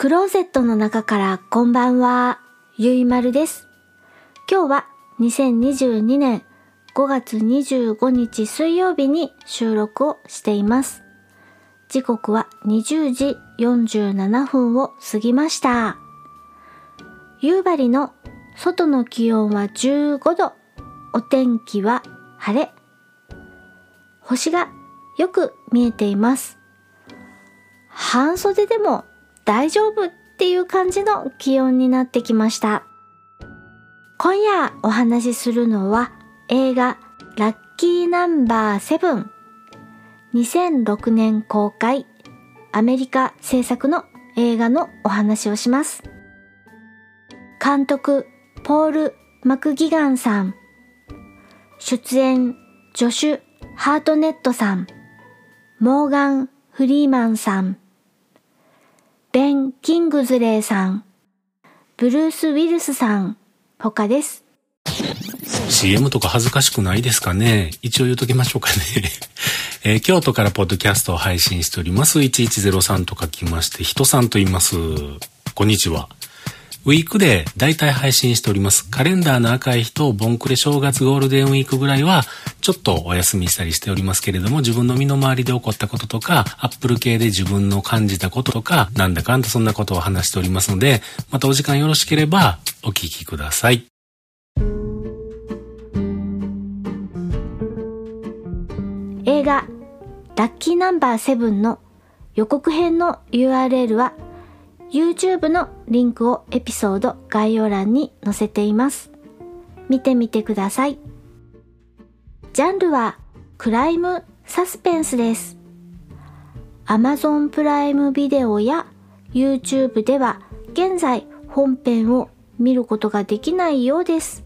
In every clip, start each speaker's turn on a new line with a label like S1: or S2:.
S1: クローゼットの中からこんばんは、ゆいまるです。今日は2022年5月25日水曜日に収録をしています。時刻は20時47分を過ぎました。夕張の外の気温は15度、お天気は晴れ。星がよく見えています。半袖でも大丈夫っていう感じの気温になってきました。今夜お話しするのは映画ラッキーナンバーセブン2006年公開アメリカ制作の映画のお話をします。監督ポール・マクギガンさん出演ジョシュ・ハートネットさんモーガン・フリーマンさんベン・キングズレイさんブルース・ウィルスさん他です。
S2: CM とか恥ずかしくないですかね？一応言うときましょうかね。えー京都からポッドキャストを配信しております。1103と書きまして、人さんと言います。こんにちは。ウィークで大体配信しております。カレンダーの赤い日とボンクレ正月ゴールデンウィークぐらいはちょっとお休みしたりしておりますけれども自分の身の回りで起こったこととかアップル系で自分の感じたこととかなんだかんだそんなことを話しておりますのでまたお時間よろしければお聞きください。
S1: 映画ラッキーナンバーセブンの予告編の URL は YouTube のリンクをエピソード概要欄に載せています。見てみてください。ジャンルはクライムサスペンスです。Amazon プライムビデオや YouTube では現在本編を見ることができないようです。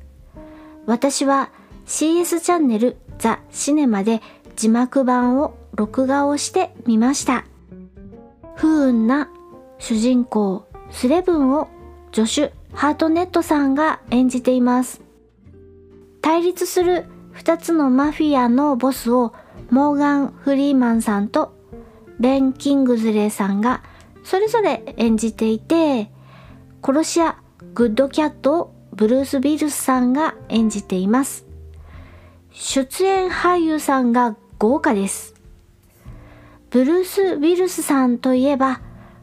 S1: 私は CS チャンネルザ・シネマで字幕版を録画をしてみました。不運な主人公スレブンをジョシュ・ハートネットさんが演じています。対立する2つのマフィアのボスをモーガン・フリーマンさんとベン・キングズレーさんがそれぞれ演じていて殺し屋グッドキャットをブルース・ビルスさんが演じています。出演俳優さんが豪華です。ブルース・ウィルスさんといえば、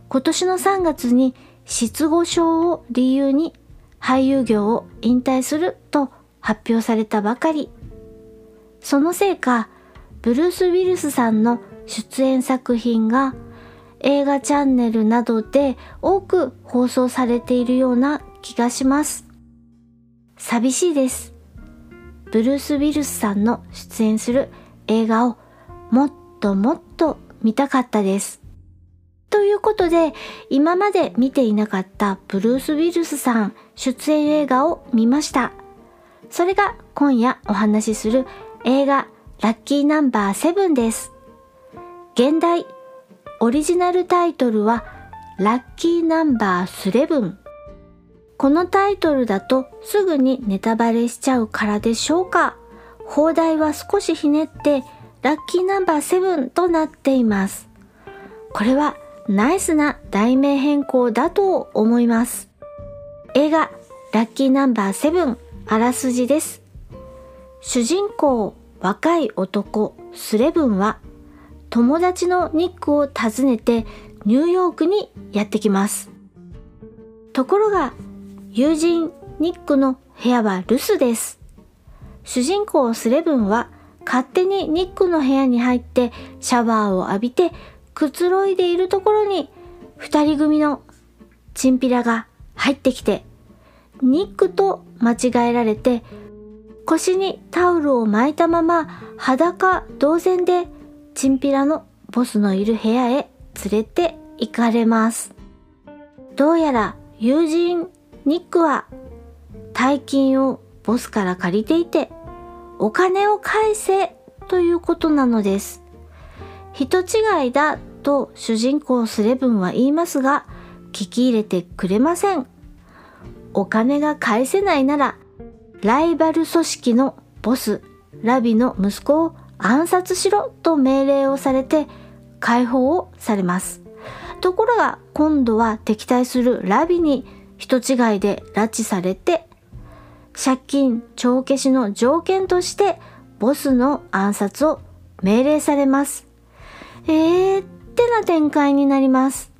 S1: 今年の3月に失語症を理由に俳優業を引退すると発表されたばかり。そのせいか、ブルース・ウィルスさんの出演作品が映画チャンネルなどで多く放送されているような気がします。寂しいです。ブルース・ウィルスさんの出演する映画をもっともっと見たかったです。ということで、今まで見ていなかったブルース・ウィルスさん出演映画を見ました。それが今夜お話しする映画ラッキーナンバーセブンです。現代オリジナルタイトルはラッキーナンバースレブン。このタイトルだとすぐにネタバレしちゃうからでしょうか放題は少しひねってラッキーナンバーセブンとなっています。これはナイスな題名変更だと思います。映画ラッキーナンバーセブンあらすじです。主人公若い男スレブンは友達のニックを訪ねてニューヨークにやってきます。ところが友人ニックの部屋は留守です。主人公スレブンは勝手にニックの部屋に入ってシャワーを浴びてくつろいでいるところに二人組のチンピラが入ってきてニックと間違えられて腰にタオルを巻いたまま裸同然でチンピラのボスのいる部屋へ連れて行かれます。どうやら友人ニックは大金をボスから借りていてお金を返せということなのです。人違いだと主人公スレブンは言いますが聞き入れてくれません。お金が返せないならライバル組織のボスラビの息子を暗殺しろと命令をされて解放をされます。ところが今度は敵対するラビに人違いで拉致されて、借金帳消しの条件としてボスの暗殺を命令されます。えーってな展開になります。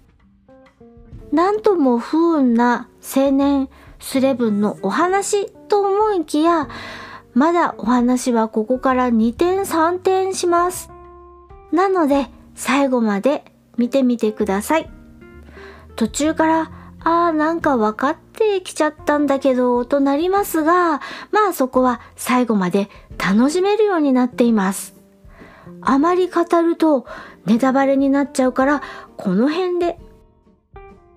S1: なんとも不運な青年スレブンのお話と思いきや、まだお話はここから2点3点します。なので最後まで見てみてください。途中からあーなんか分かってきちゃったんだけどとなりますが、まあそこは最後まで楽しめるようになっています。あまり語るとネタバレになっちゃうからこの辺で。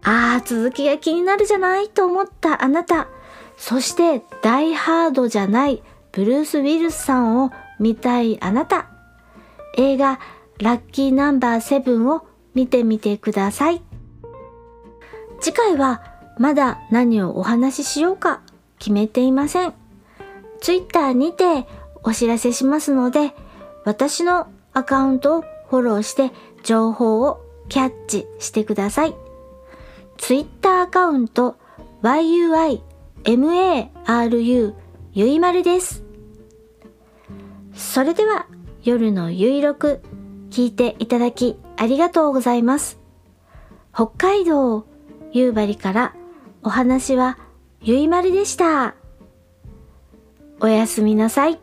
S1: あー続きが気になるじゃないと思ったあなた。そしてダイハードじゃないブルース・ウィルスさんを見たいあなた。映画ラッキーナンバーセブンを見てみてください。次回はまだ何をお話ししようか決めていません。Twitter にてお知らせしますので、私のアカウントをフォローして情報をキャッチしてください。Twitter アカウント yuimaru ゆいまるです。それでは夜のゆいろく聞いていただきありがとうございます。北海道夕張からお話はゆいまるでした。おやすみなさい。